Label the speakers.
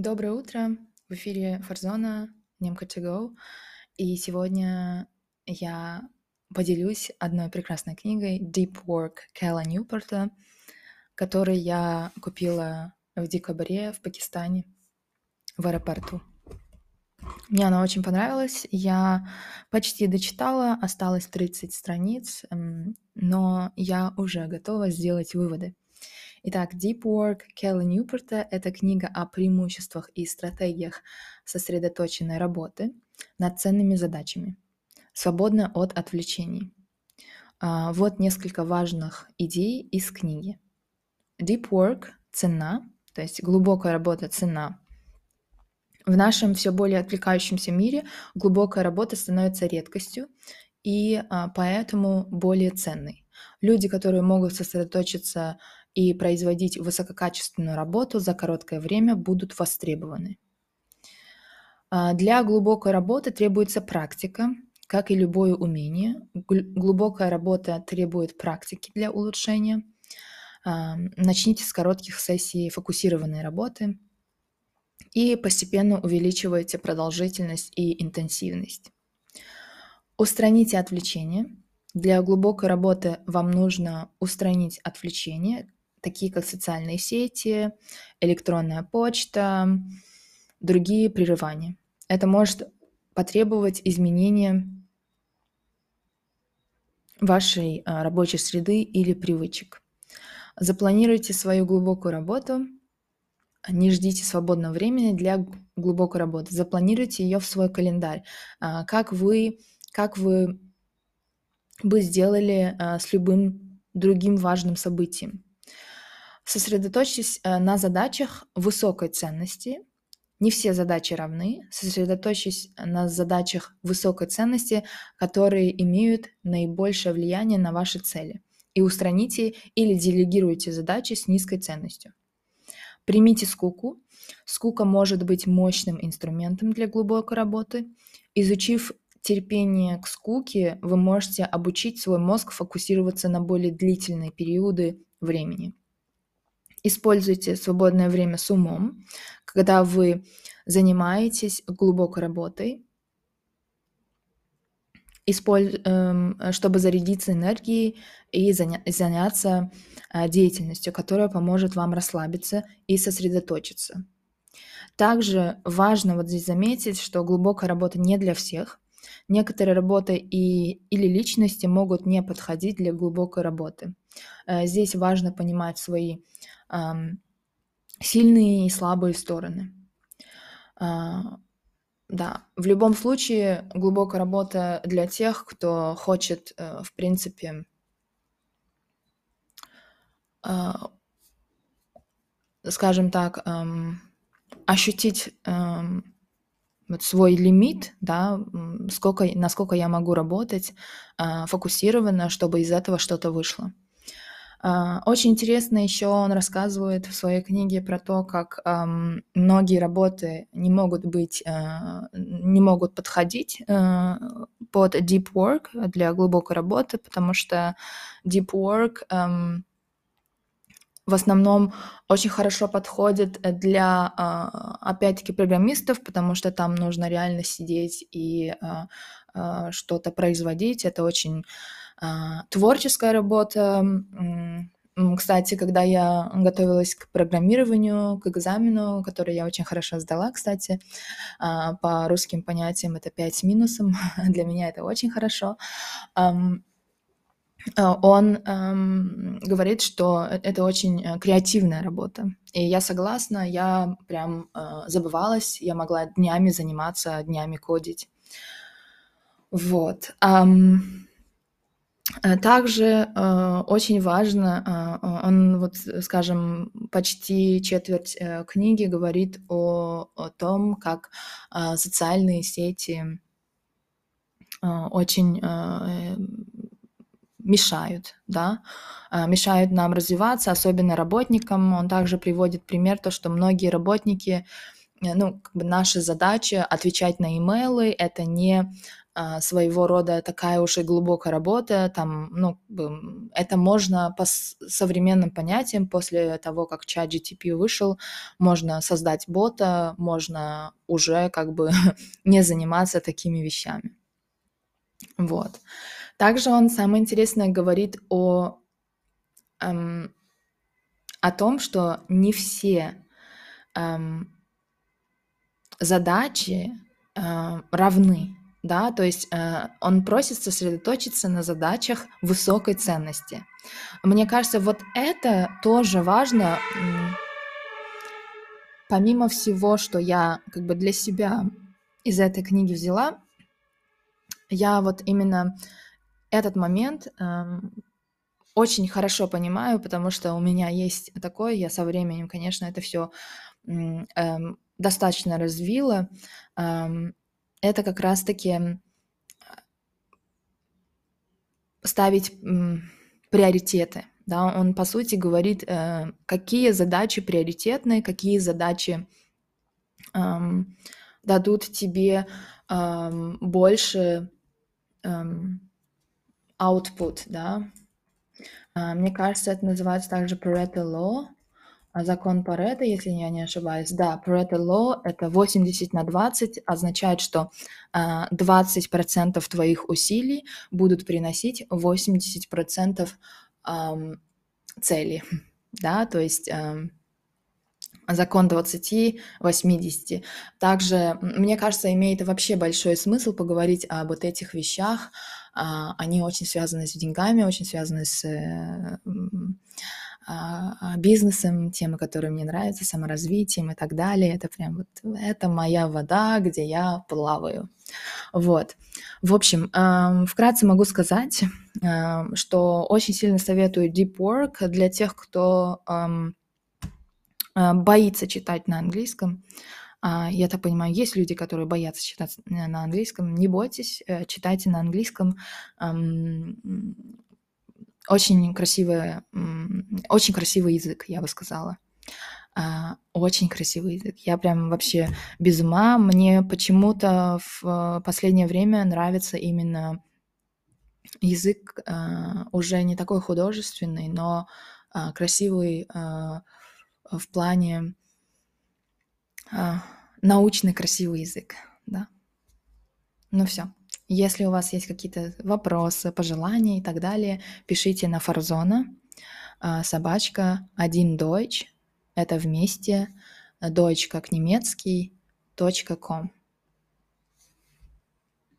Speaker 1: Доброе утро! В эфире Фарзона, Немка go. И сегодня я поделюсь одной прекрасной книгой Deep Work Кэлла Ньюпорта, которую я купила в декабре в Пакистане в аэропорту. Мне она очень понравилась. Я почти дочитала, осталось 30 страниц, но я уже готова сделать выводы. Итак, Deep Work Келла Ньюпорта — это книга о преимуществах и стратегиях сосредоточенной работы над ценными задачами, свободно от отвлечений. А, вот несколько важных идей из книги. Deep Work — цена, то есть глубокая работа — цена. В нашем все более отвлекающемся мире глубокая работа становится редкостью и а, поэтому более ценной. Люди, которые могут сосредоточиться и производить высококачественную работу за короткое время будут востребованы. А, для глубокой работы требуется практика, как и любое умение. Глубокая работа требует практики для улучшения. А, начните с коротких сессий фокусированной работы и постепенно увеличивайте продолжительность и интенсивность. Устраните отвлечения. Для глубокой работы вам нужно устранить отвлечения, такие как социальные сети, электронная почта, другие прерывания. Это может потребовать изменения вашей а, рабочей среды или привычек. Запланируйте свою глубокую работу, не ждите свободного времени для глубокой работы. Запланируйте ее в свой календарь. А, как вы, как вы бы сделали а, с любым другим важным событием. Сосредоточьтесь э, на задачах высокой ценности. Не все задачи равны. Сосредоточьтесь на задачах высокой ценности, которые имеют наибольшее влияние на ваши цели. И устраните или делегируйте задачи с низкой ценностью. Примите скуку. Скука может быть мощным инструментом для глубокой работы. Изучив терпение к скуке, вы можете обучить свой мозг фокусироваться на более длительные периоды времени. Используйте свободное время с умом, когда вы занимаетесь глубокой работой, эм, чтобы зарядиться энергией и заняться э, деятельностью, которая поможет вам расслабиться и сосредоточиться. Также важно вот здесь заметить, что глубокая работа не для всех. Некоторые работы и, или личности могут не подходить для глубокой работы. Э, здесь важно понимать свои сильные и слабые стороны. А, да, в любом случае глубокая работа для тех, кто хочет, э, в принципе, а, скажем так, ощутить вот свой лимит, да, сколько, насколько я могу работать а, фокусированно, чтобы из этого что-то вышло. А, очень интересно еще он рассказывает в своей книге про то, как многие работы не могут быть, а, не могут подходить под deep work для глубокой работы, потому что deep work в основном очень хорошо подходит для, а, опять-таки, программистов, потому что там нужно реально сидеть и что-то производить. Это очень а, творческая работа. Кстати, когда я готовилась к программированию, к экзамену, который я очень хорошо сдала, кстати, а, по русским понятиям это 5 с минусом, для меня это очень хорошо, а, он говорит, что э, это очень э, креативная работа. И я согласна, я прям забывалась, я могла днями заниматься, днями кодить. Вот. Э, также э, очень важно, э, он вот, скажем, почти четверть э, книги говорит о, о том, как э, социальные сети э, очень э, мешают, да, э, мешают нам развиваться, особенно работникам. Он также приводит пример то, что многие работники, э, ну, как бы наша задача отвечать на имейлы, это не а, своего рода такая уж и глубокая работа. Там, ну, это можно по современным понятиям после того, как чат GTP вышел, можно создать бота, можно уже как бы не заниматься такими вещами. Вот. Также он самое интересное говорит о, эм, о том, что не все эм, задачи э, равны, да, то есть э, он просит сосредоточиться на задачах высокой ценности. Мне кажется, вот это тоже важно, помимо всего, что я как бы для себя из этой книги взяла, я вот именно этот момент э, очень хорошо понимаю, потому что у меня есть такое, я со временем, конечно, это все э, достаточно развила, это как раз-таки ставить приоритеты. Да? Он, по сути, говорит, э, какие задачи приоритетные, какие задачи эм, дадут тебе эм, больше эм, output, да. Э, мне кажется, это называется также Pareto Law. А закон Паретта, если я не ошибаюсь. Да, Pareto Law — это 80 на 20, означает, что э, 20% твоих усилий будут приносить 80% э, цели. Да, то есть закон 20-80. Также, мне кажется, имеет вообще большой смысл поговорить об вот этих вещах. Э, они очень связаны с деньгами, очень связаны с... Э, а, а, бизнесом, темы, которые мне нравятся, саморазвитием и так далее. Это прям вот, это моя вода, где я плаваю. Вот. В общем, вкратце могу сказать, что очень сильно советую Deep Work для тех, кто а, боится читать на английском. Я так понимаю, есть люди, которые боятся читать на английском. Не бойтесь, э, читайте на английском очень красивая, очень красивый язык, я бы сказала. А, очень красивый язык. Я прям вообще без ума. Мне почему-то в последнее время нравится именно язык а, уже не такой художественный, но а, красивый в плане научный красивый язык, да. Ну все. Если у вас есть какие-то вопросы, пожелания и так далее, пишите на Фарзона, а, собачка, один Deutsch, это вместе, Deutsch как немецкий, .com.